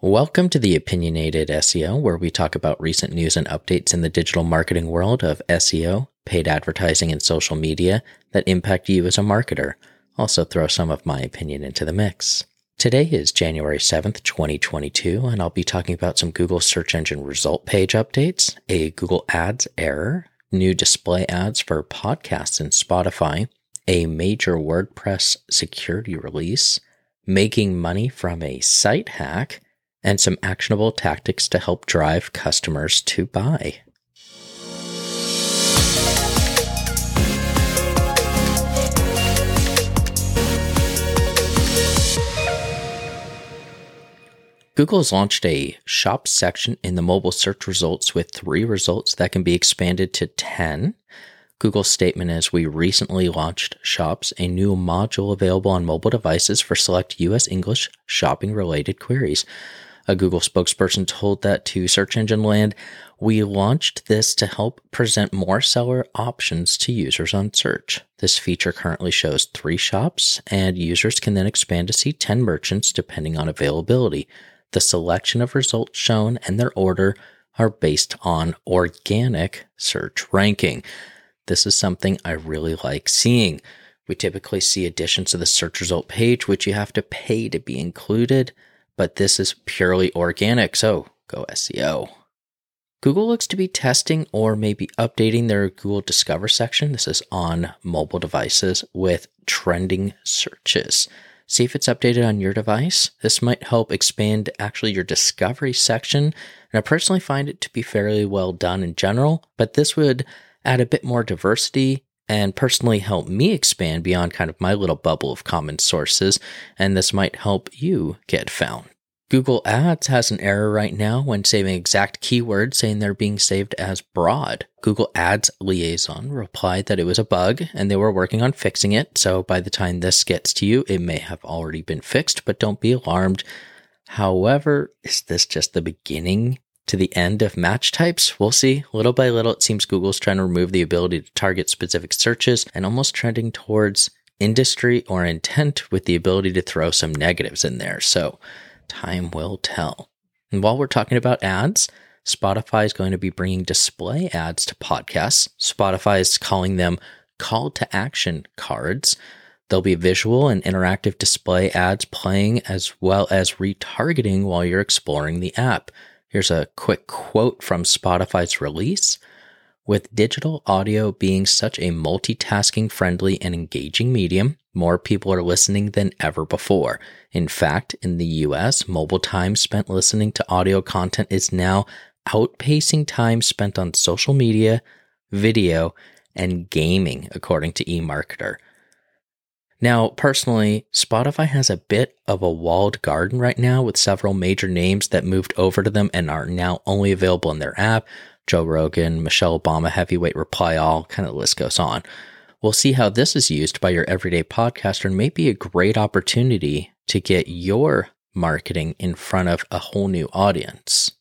Welcome to the Opinionated SEO, where we talk about recent news and updates in the digital marketing world of SEO, paid advertising, and social media that impact you as a marketer. Also, throw some of my opinion into the mix. Today is January 7th, 2022, and I'll be talking about some Google search engine result page updates, a Google Ads error, new display ads for podcasts and Spotify, a major WordPress security release, making money from a site hack, and some actionable tactics to help drive customers to buy. Google has launched a shop section in the mobile search results with three results that can be expanded to 10. Google's statement is We recently launched Shops, a new module available on mobile devices for select US English shopping related queries. A Google spokesperson told that to Search Engine Land, we launched this to help present more seller options to users on search. This feature currently shows three shops, and users can then expand to see 10 merchants depending on availability. The selection of results shown and their order are based on organic search ranking. This is something I really like seeing. We typically see additions to the search result page, which you have to pay to be included but this is purely organic, so go SEO. Google looks to be testing or maybe updating their Google Discover section. This is on mobile devices with trending searches. See if it's updated on your device. This might help expand actually your discovery section. And I personally find it to be fairly well done in general, but this would add a bit more diversity and personally help me expand beyond kind of my little bubble of common sources, and this might help you get found. Google Ads has an error right now when saving exact keywords, saying they're being saved as broad. Google Ads liaison replied that it was a bug and they were working on fixing it. So by the time this gets to you, it may have already been fixed, but don't be alarmed. However, is this just the beginning to the end of match types. We'll see. Little by little, it seems Google's trying to remove the ability to target specific searches and almost trending towards industry or intent with the ability to throw some negatives in there. So time will tell. And while we're talking about ads, Spotify is going to be bringing display ads to podcasts. Spotify is calling them call to action cards. There'll be visual and interactive display ads playing as well as retargeting while you're exploring the app. Here's a quick quote from Spotify's release. With digital audio being such a multitasking friendly and engaging medium, more people are listening than ever before. In fact, in the US, mobile time spent listening to audio content is now outpacing time spent on social media, video, and gaming, according to eMarketer. Now, personally, Spotify has a bit of a walled garden right now with several major names that moved over to them and are now only available in their app. Joe Rogan, Michelle Obama, Heavyweight Reply All, kind of the list goes on. We'll see how this is used by your everyday podcaster and may be a great opportunity to get your marketing in front of a whole new audience.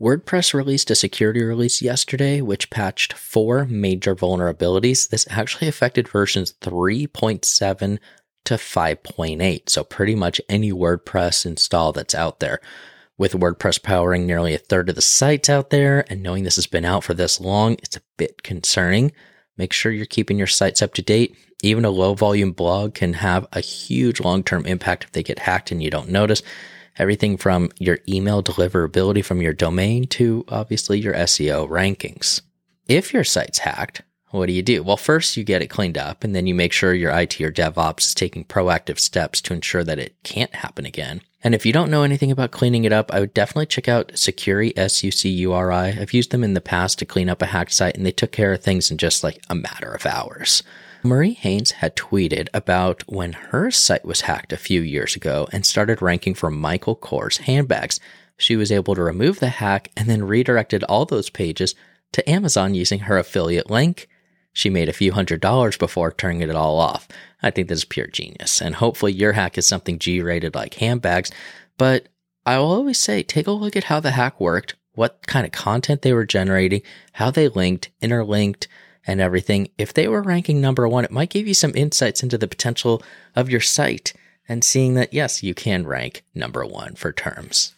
WordPress released a security release yesterday, which patched four major vulnerabilities. This actually affected versions 3.7 to 5.8, so pretty much any WordPress install that's out there. With WordPress powering nearly a third of the sites out there, and knowing this has been out for this long, it's a bit concerning. Make sure you're keeping your sites up to date. Even a low volume blog can have a huge long term impact if they get hacked and you don't notice everything from your email deliverability from your domain to obviously your SEO rankings. If your site's hacked, what do you do? Well, first you get it cleaned up and then you make sure your IT or DevOps is taking proactive steps to ensure that it can't happen again. And if you don't know anything about cleaning it up, I would definitely check out S-U-C-U-R-I. I've used them in the past to clean up a hacked site and they took care of things in just like a matter of hours. Marie Haynes had tweeted about when her site was hacked a few years ago and started ranking for Michael Kors handbags. She was able to remove the hack and then redirected all those pages to Amazon using her affiliate link. She made a few hundred dollars before turning it all off. I think this is pure genius. And hopefully your hack is something G rated like handbags. But I will always say take a look at how the hack worked, what kind of content they were generating, how they linked, interlinked, and everything, if they were ranking number one, it might give you some insights into the potential of your site and seeing that, yes, you can rank number one for terms.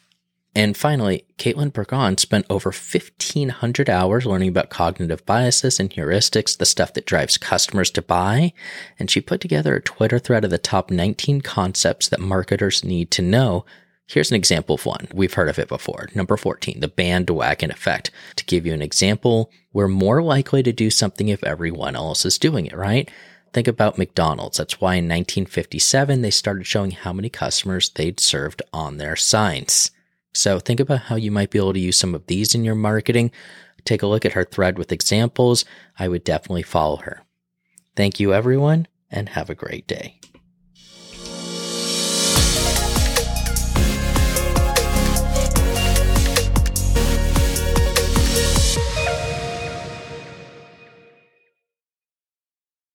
And finally, Katelyn Bourgoin spent over 1,500 hours learning about cognitive biases and heuristics, the stuff that drives customers to buy. And she put together a Twitter thread of the top 19 concepts that marketers need to know. Here's an example of one. We've heard of it before. Number 14, the bandwagon effect. To give you an example, we're more likely to do something if everyone else is doing it, right? Think about McDonald's. That's why in 1957 they started showing how many customers they'd served on their signs. So think about how you might be able to use some of these in your marketing. Take a look at her thread with examples. I would definitely follow her. Thank you, everyone, and have a great day.